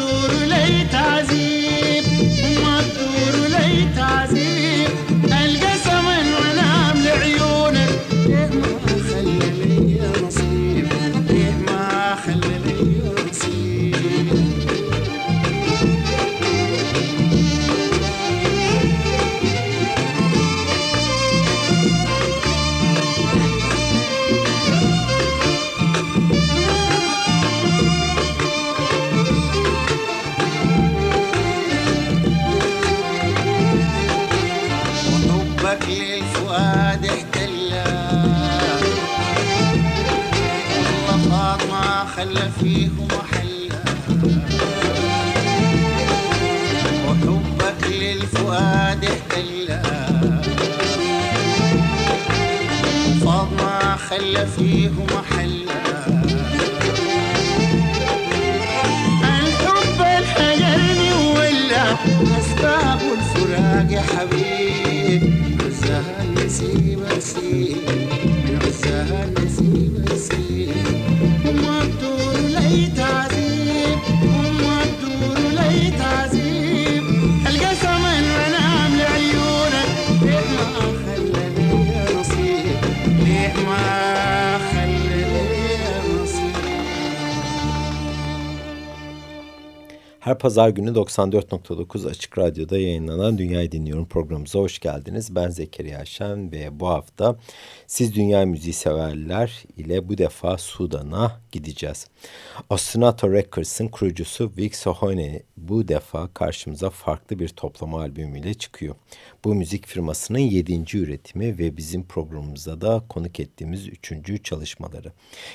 وما تدور لي تعذيب pazar günü 94.9 Açık Radyo'da yayınlanan Dünyayı Dinliyorum programımıza hoş geldiniz. Ben Zekeriya Şen ve bu hafta siz dünya müziği severler ile bu defa Sudan'a gideceğiz. Ostinato Records'ın kurucusu Vic Sohone bu defa karşımıza farklı bir toplama albümüyle çıkıyor. Bu müzik firmasının yedinci üretimi ve bizim programımıza da konuk ettiğimiz üçüncü çalışmaları.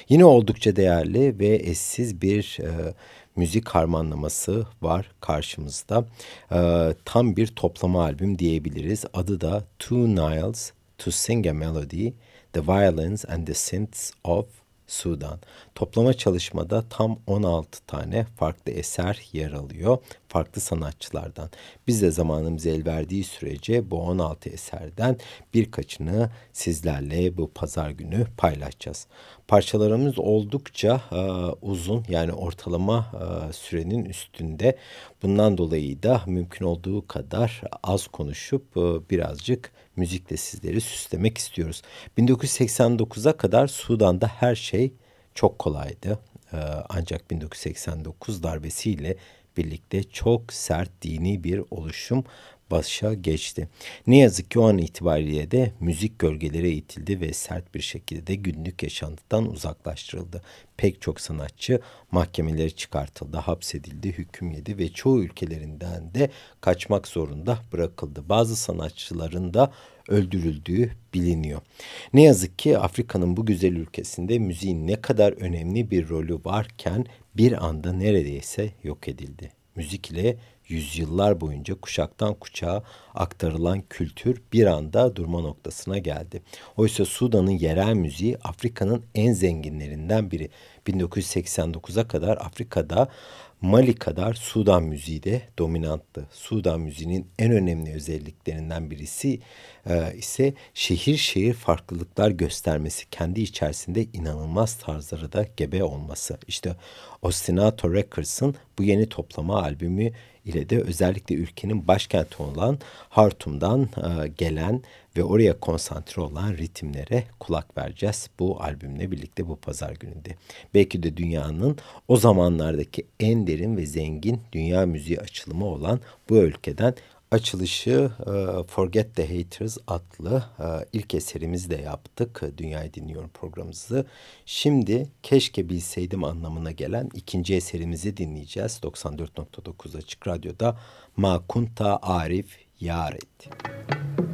Yine oldukça değerli ve eşsiz bir e, müzik harmanlaması var karşımızda. Ee, tam bir toplama albüm diyebiliriz. Adı da Two Niles to Sing a Melody, The Violins and the Synths of Sudan. Toplama çalışmada tam 16 tane farklı eser yer alıyor. Farklı sanatçılardan. Biz de zamanımız el verdiği sürece bu 16 eserden birkaçını sizlerle bu pazar günü paylaşacağız. Parçalarımız oldukça e, uzun yani ortalama e, sürenin üstünde. Bundan dolayı da mümkün olduğu kadar az konuşup e, birazcık müzikle sizleri süslemek istiyoruz. 1989'a kadar Sudan'da her şey çok kolaydı. E, ancak 1989 darbesiyle birlikte çok sert dini bir oluşum başa geçti. Ne yazık ki o an itibariyle de müzik gölgelere itildi ve sert bir şekilde günlük yaşantıdan uzaklaştırıldı. Pek çok sanatçı mahkemeleri çıkartıldı, hapsedildi, hüküm yedi ve çoğu ülkelerinden de kaçmak zorunda bırakıldı. Bazı sanatçıların da öldürüldüğü biliniyor. Ne yazık ki Afrika'nın bu güzel ülkesinde müziğin ne kadar önemli bir rolü varken bir anda neredeyse yok edildi. Müzik ile yüzyıllar boyunca kuşaktan kuşağa aktarılan kültür bir anda durma noktasına geldi. Oysa Sudan'ın yerel müziği Afrika'nın en zenginlerinden biri. 1989'a kadar Afrika'da Mali kadar Sudan müziği de dominanttı. Sudan müziğinin en önemli özelliklerinden birisi e, ise şehir şehir farklılıklar göstermesi, kendi içerisinde inanılmaz tarzları da gebe olması. İşte Ostinato Records'ın bu yeni toplama albümü ile de özellikle ülkenin başkenti olan Hartum'dan e, gelen ve oraya konsantre olan ritimlere kulak vereceğiz bu albümle birlikte bu pazar gününde. Belki de dünyanın o zamanlardaki en derin ve zengin dünya müziği açılımı olan bu ülkeden açılışı e, Forget the Haters adlı e, ilk eserimizi de yaptık. Dünyayı Dinliyorum programımızı. Şimdi Keşke Bilseydim anlamına gelen ikinci eserimizi dinleyeceğiz. 94.9 Açık Radyo'da Makunta Arif Yaret. Müzik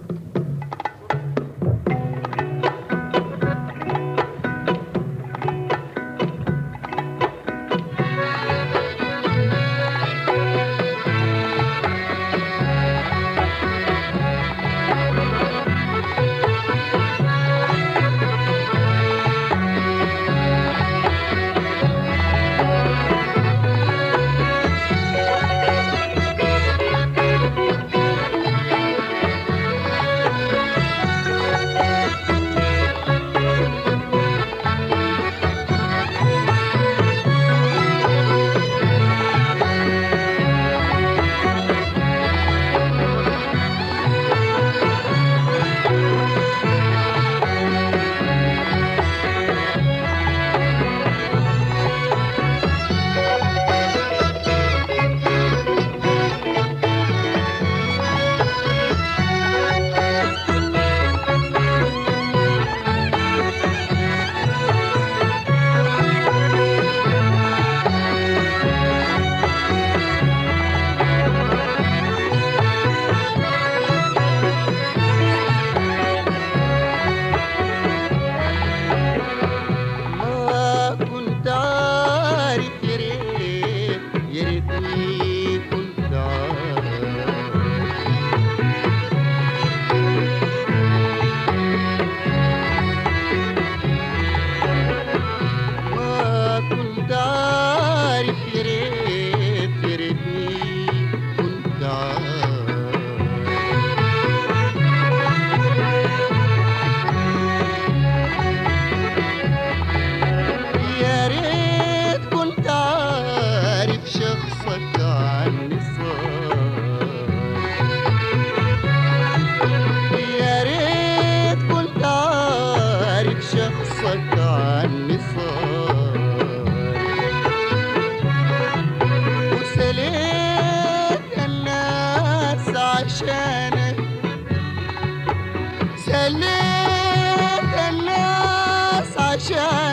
Russia.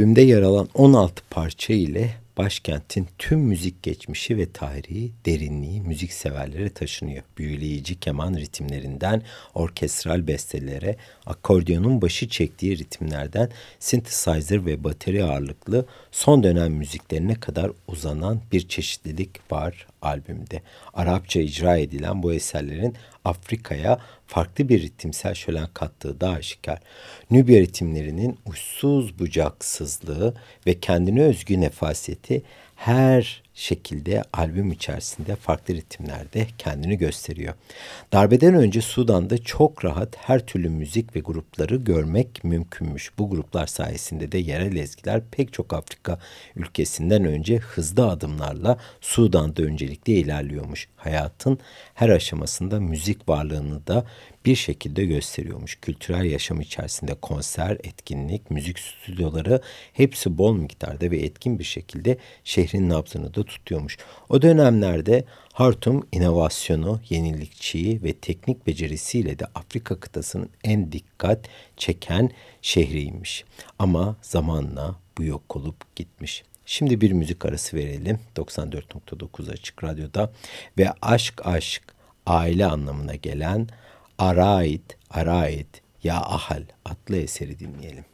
Albümde yer alan 16 parça ile başkentin tüm müzik geçmişi ve tarihi derinliği müzik severlere taşınıyor. Büyüleyici keman ritimlerinden orkestral bestelere, akordiyonun başı çektiği ritimlerden synthesizer ve bateri ağırlıklı son dönem müziklerine kadar uzanan bir çeşitlilik var albümde. Arapça icra edilen bu eserlerin Afrika'ya farklı bir ritimsel şölen kattığı da aşikar. Nubya ritimlerinin uçsuz bucaksızlığı ve kendine özgü nefaseti her şekilde albüm içerisinde farklı ritimlerde kendini gösteriyor. Darbeden önce Sudan'da çok rahat her türlü müzik ve grupları görmek mümkünmüş. Bu gruplar sayesinde de yerel ezgiler pek çok Afrika ülkesinden önce hızlı adımlarla Sudan'da öncelikle ilerliyormuş. Hayatın her aşamasında müzik varlığını da bir şekilde gösteriyormuş. Kültürel yaşam içerisinde konser, etkinlik, müzik stüdyoları hepsi bol miktarda ve etkin bir şekilde şehrin nabzını da tutuyormuş. O dönemlerde Hartum inovasyonu, yenilikçiyi ve teknik becerisiyle de Afrika kıtasının en dikkat çeken şehriymiş. Ama zamanla bu yok olup gitmiş. Şimdi bir müzik arası verelim 94.9 Açık Radyo'da ve aşk aşk aile anlamına gelen Araid Araid Ya Ahal adlı eseri dinleyelim.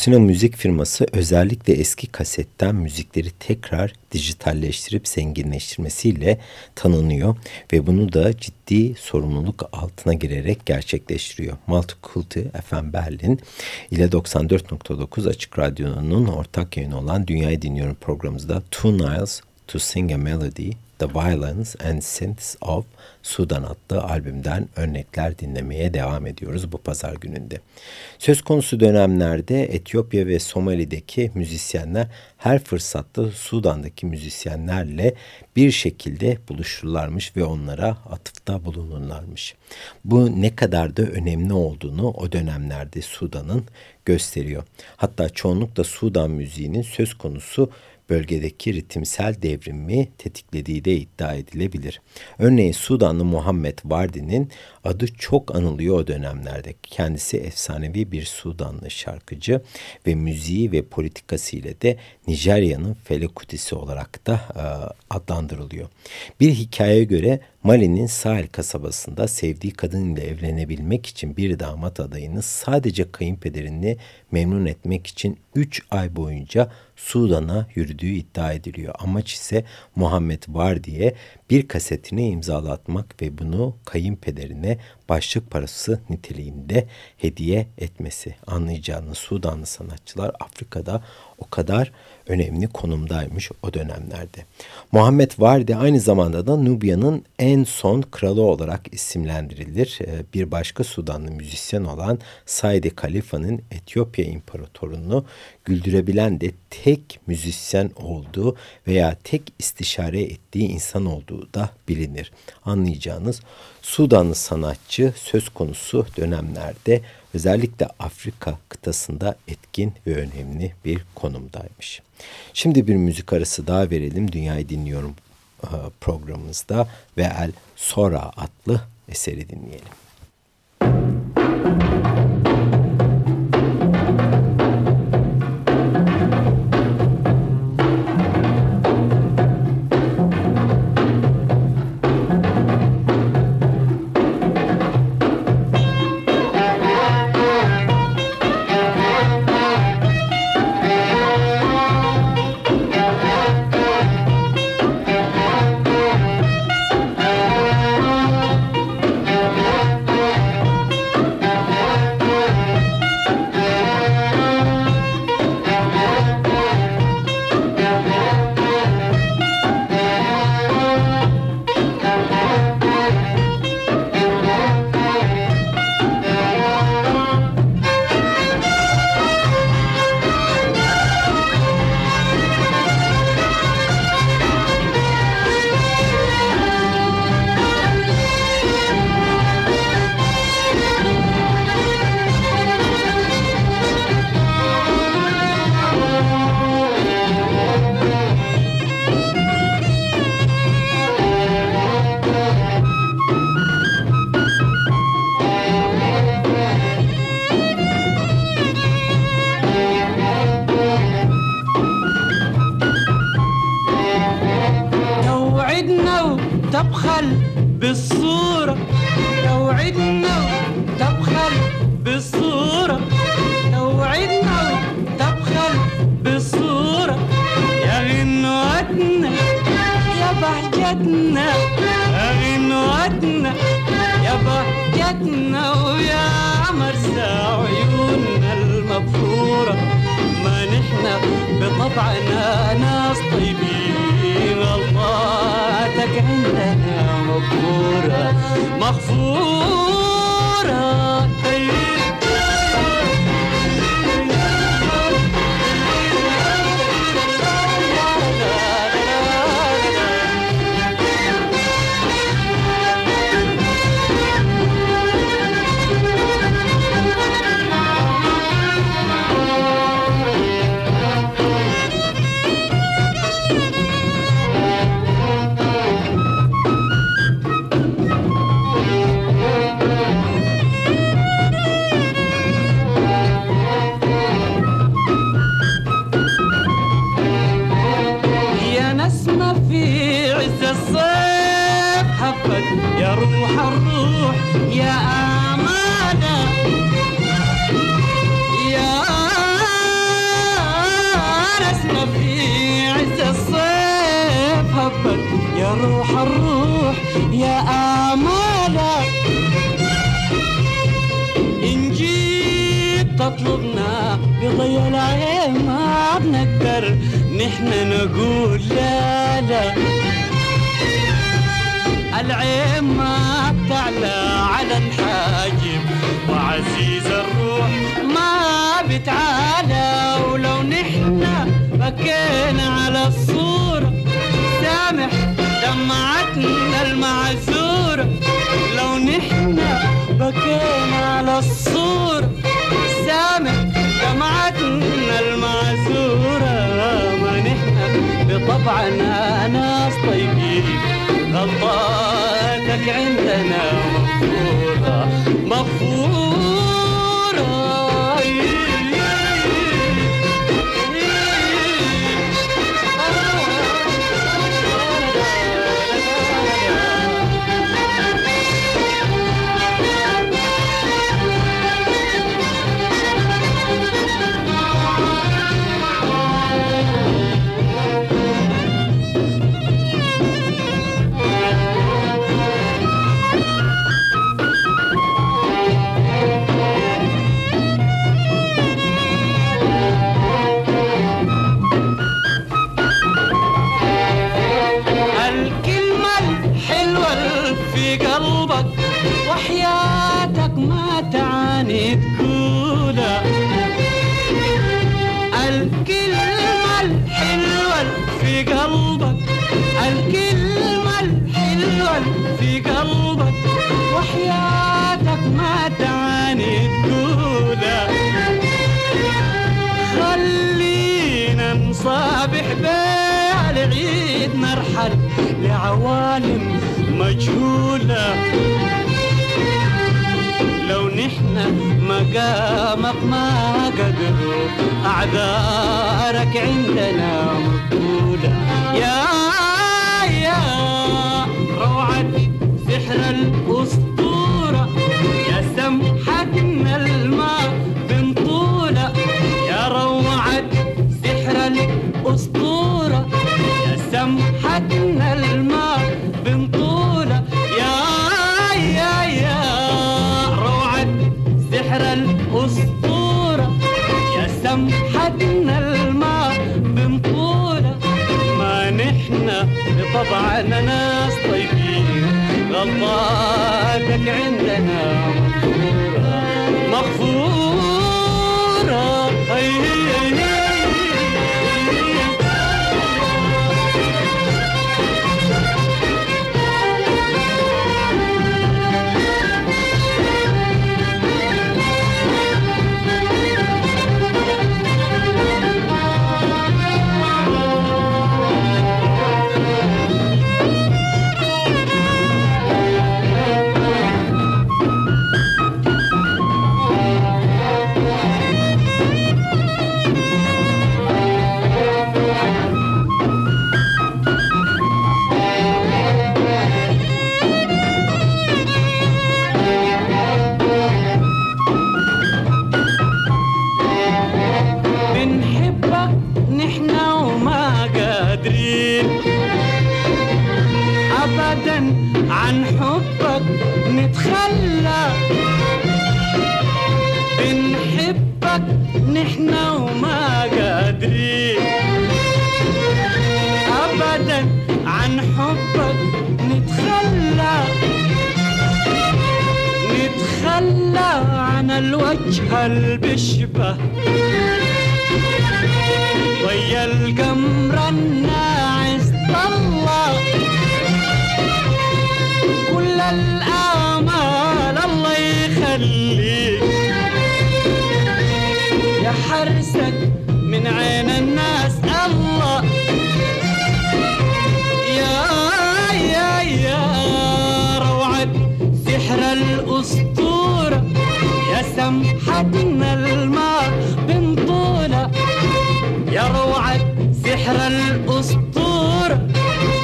Lucina müzik firması özellikle eski kasetten müzikleri tekrar dijitalleştirip zenginleştirmesiyle tanınıyor ve bunu da ciddi sorumluluk altına girerek gerçekleştiriyor. Multikulti FM Berlin ile 94.9 Açık Radyo'nun ortak yayını olan Dünyayı Dinliyorum programımızda Two Niles to Sing a Melody The Violence and Synths of Sudan adlı albümden örnekler dinlemeye devam ediyoruz bu pazar gününde. Söz konusu dönemlerde Etiyopya ve Somali'deki müzisyenler her fırsatta Sudan'daki müzisyenlerle bir şekilde buluşurlarmış ve onlara atıfta bulunurlarmış. Bu ne kadar da önemli olduğunu o dönemlerde Sudan'ın gösteriyor. Hatta çoğunlukla Sudan müziğinin söz konusu bölgedeki ritimsel devrimi tetiklediği de iddia edilebilir. Örneğin Sudanlı Muhammed Vardi'nin adı çok anılıyor o dönemlerde. Kendisi efsanevi bir Sudanlı şarkıcı ve müziği ve politikası ile de Nijerya'nın Felekutisi olarak da e, adlandırılıyor. Bir hikayeye göre Mali'nin Sahil kasabasında sevdiği kadın ile evlenebilmek için bir damat adayını sadece kayınpederini memnun etmek için 3 ay boyunca Sudan'a yürüdüğü iddia ediliyor. Amaç ise Muhammed Vardi'ye bir kasetini imzalatmak ve bunu kayınpederine başlık parası niteliğinde hediye etmesi. Anlayacağınız Sudanlı sanatçılar Afrika'da o kadar önemli konumdaymış o dönemlerde. Muhammed Vardi aynı zamanda da Nubya'nın en son kralı olarak isimlendirilir. Ee, bir başka Sudanlı müzisyen olan Said Kalifa'nın Etiyopya İmparatorunu güldürebilen de tek müzisyen olduğu veya tek istişare ettiği insan olduğu da bilinir. Anlayacağınız Sudanlı sanatçı söz konusu dönemlerde özellikle Afrika kıtasında etkin ve önemli bir konumdaymış. Şimdi bir müzik arası daha verelim. Dünyayı dinliyorum e, programımızda ve El Sora adlı eseri dinleyelim. مطلوبنا بضي العين ما عاد نقدر نحنا نقول لا لا. العين ما بتعلى على الحاجب. وعزيز الروح ما بتعالى. ولو نحنا بكينا على الصورة سامح دمعتنا المعزورة لو نحنا بكينا على الصورة طبعا ناس طيبين غلطاتك عندنا مغفورة مغفورة من الماء بنطولة يا روعة سحر الأسطورة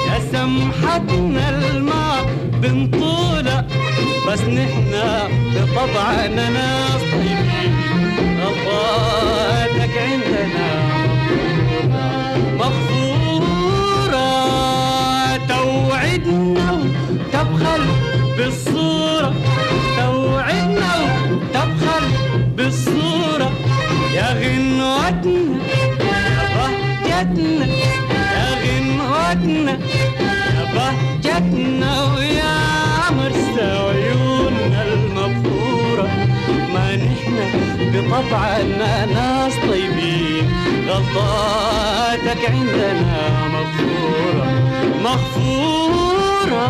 يا سمحتنا الماء بنطولة بس نحنا بطبعنا ناس طيبين عندنا. بهجتنا يا غنوتنا يا بهجتنا ويا مرسى عيوننا المبخورة ما نحن بطبعنا ناس طيبين غلطاتك عندنا مغفورة مغفورة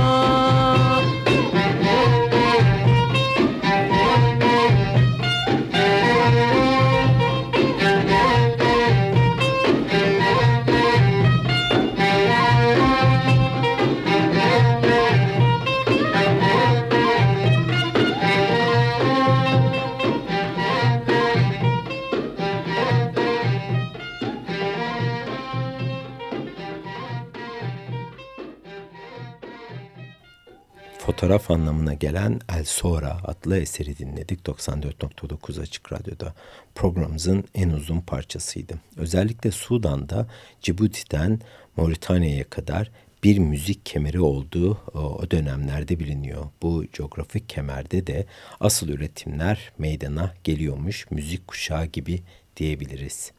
fotoğraf anlamına gelen El Sora adlı eseri dinledik 94.9 Açık Radyo'da. Programımızın en uzun parçasıydı. Özellikle Sudan'da Cibuti'den Moritanya'ya kadar bir müzik kemeri olduğu o dönemlerde biliniyor. Bu coğrafik kemerde de asıl üretimler meydana geliyormuş. Müzik kuşağı gibi diyebiliriz.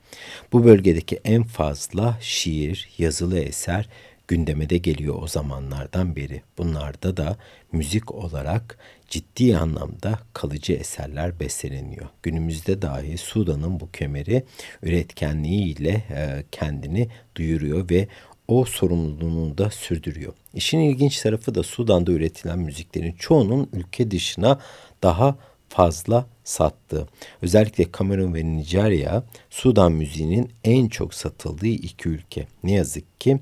Bu bölgedeki en fazla şiir, yazılı eser gündemede geliyor o zamanlardan beri. Bunlarda da müzik olarak ciddi anlamda kalıcı eserler besteleniyor. Günümüzde dahi Sudan'ın bu kemeri üretkenliğiyle e, kendini duyuruyor ve o sorumluluğunu da sürdürüyor. İşin ilginç tarafı da Sudan'da üretilen müziklerin çoğunun ülke dışına daha fazla sattı. Özellikle Kamerun ve Nijerya Sudan müziğinin en çok satıldığı iki ülke. Ne yazık ki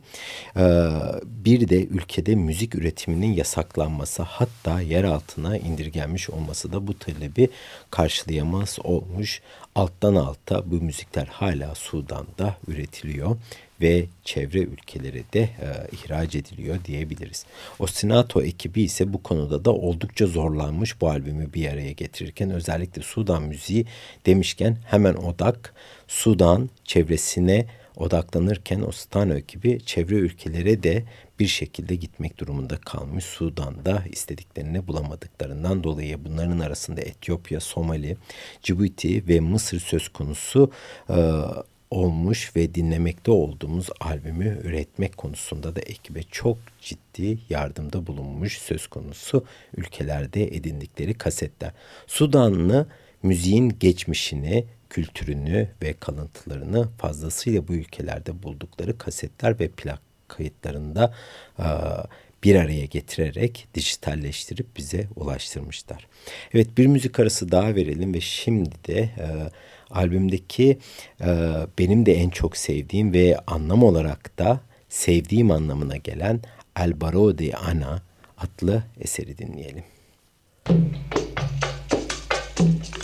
bir de ülkede müzik üretiminin yasaklanması hatta yer altına indirgenmiş olması da bu talebi karşılayamaz olmuş. Alttan alta bu müzikler hala Sudan'da üretiliyor ve çevre ülkelere de e, ihraç ediliyor diyebiliriz. Ostinato ekibi ise bu konuda da oldukça zorlanmış bu albümü bir araya getirirken özellikle Sudan müziği demişken hemen odak Sudan çevresine odaklanırken Ostinato ekibi çevre ülkelere de bir şekilde gitmek durumunda kalmış. Sudan'da istediklerini bulamadıklarından dolayı bunların arasında Etiyopya, Somali, Cibuti ve Mısır söz konusu e, olmuş ve dinlemekte olduğumuz albümü üretmek konusunda da ekibe çok ciddi yardımda bulunmuş söz konusu ülkelerde edindikleri kasetler. Sudanlı müziğin geçmişini, kültürünü ve kalıntılarını fazlasıyla bu ülkelerde buldukları kasetler ve plak kayıtlarında bir araya getirerek dijitalleştirip bize ulaştırmışlar. Evet bir müzik arası daha verelim ve şimdi de albümdeki e, benim de en çok sevdiğim ve anlam olarak da sevdiğim anlamına gelen El Baro de Ana adlı eseri dinleyelim. Müzik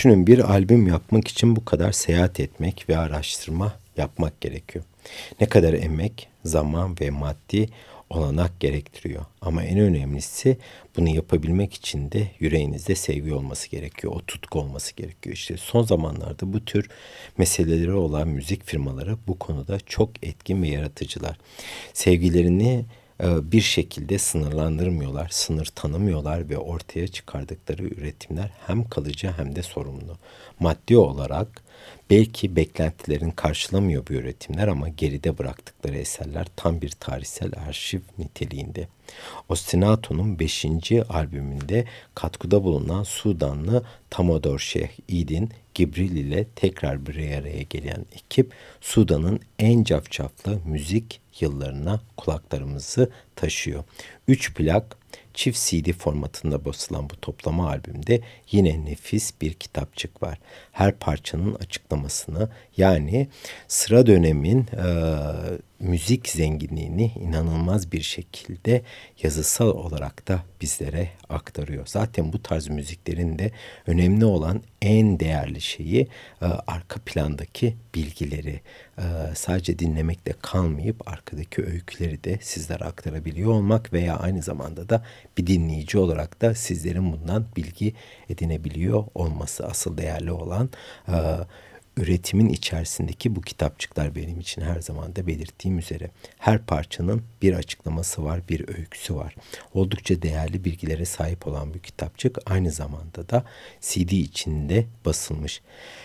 Düşünün bir albüm yapmak için bu kadar seyahat etmek ve araştırma yapmak gerekiyor. Ne kadar emek, zaman ve maddi olanak gerektiriyor. Ama en önemlisi bunu yapabilmek için de yüreğinizde sevgi olması gerekiyor. O tutku olması gerekiyor. İşte son zamanlarda bu tür meseleleri olan müzik firmaları bu konuda çok etkin ve yaratıcılar. Sevgilerini bir şekilde sınırlandırmıyorlar, sınır tanımıyorlar ve ortaya çıkardıkları üretimler hem kalıcı hem de sorumlu. Maddi olarak belki beklentilerin karşılamıyor bu üretimler ama geride bıraktıkları eserler tam bir tarihsel arşiv niteliğinde. Ostinato'nun 5. albümünde katkıda bulunan Sudanlı Tamodor Şeyh İdin Gibril ile tekrar bir araya gelen ekip Sudan'ın en cafcaflı müzik yıllarına kulaklarımızı taşıyor. Üç plak çift CD formatında basılan bu toplama albümde yine nefis bir kitapçık var. Her parçanın açıklamasını yani sıra dönemin e, müzik zenginliğini inanılmaz bir şekilde yazısal olarak da bizlere aktarıyor. Zaten bu tarz müziklerin de önemli olan en değerli şeyi e, arka plandaki bilgileri. E, sadece dinlemekle kalmayıp arkadaki öyküleri de sizlere aktarabiliyor olmak veya aynı zamanda da bir dinleyici olarak da sizlerin bundan bilgi edinebiliyor olması asıl değerli olan e, üretimin içerisindeki bu kitapçıklar benim için her zaman da belirttiğim üzere. Her parçanın bir açıklaması var, bir öyküsü var. Oldukça değerli bilgilere sahip olan bu kitapçık aynı zamanda da CD içinde basılmış.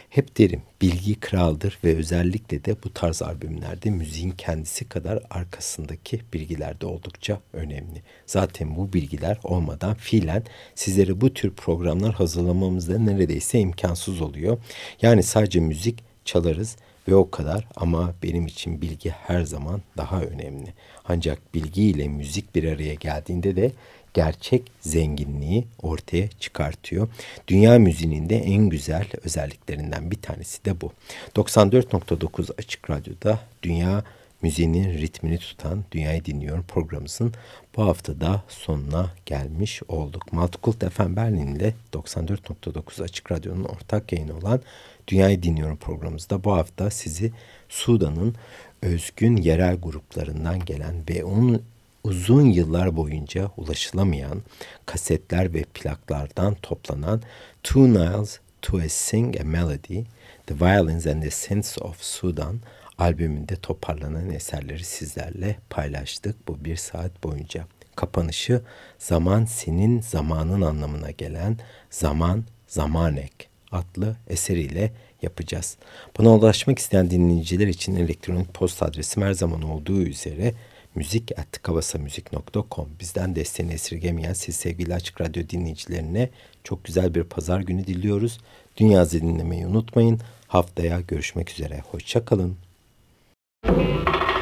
Hep derim bilgi kraldır ve özellikle de bu tarz albümlerde müziğin kendisi kadar arkasındaki bilgiler de oldukça önemli. Zaten bu bilgiler olmadan fiilen sizlere bu tür programlar hazırlamamız da neredeyse imkansız oluyor. Yani sadece müzik çalarız ve o kadar ama benim için bilgi her zaman daha önemli. Ancak bilgi ile müzik bir araya geldiğinde de gerçek zenginliği ortaya çıkartıyor. Dünya müziğinin de en güzel özelliklerinden bir tanesi de bu. 94.9 Açık Radyo'da Dünya müziğinin ritmini tutan Dünyayı Dinliyorum programımızın bu hafta da sonuna gelmiş olduk. Multicult FM Berlin ile 94.9 Açık Radyo'nun ortak yayını olan Dünyayı Dinliyorum programımızda bu hafta sizi Sudan'ın özgün yerel gruplarından gelen ve onun uzun yıllar boyunca ulaşılamayan kasetler ve plaklardan toplanan Two Niles to a Sing a Melody, The Violins and the Synths of Sudan albümünde toparlanan eserleri sizlerle paylaştık bu bir saat boyunca. Kapanışı zaman senin zamanın anlamına gelen Zaman Zamanek adlı eseriyle yapacağız. Buna ulaşmak isteyen dinleyiciler için elektronik posta adresim her zaman olduğu üzere müzik at kavasamüzik.com. Bizden desteğini esirgemeyen siz sevgili Açık Radyo dinleyicilerine çok güzel bir pazar günü diliyoruz. Dünya dinlemeyi unutmayın. Haftaya görüşmek üzere. Hoşçakalın. kalın.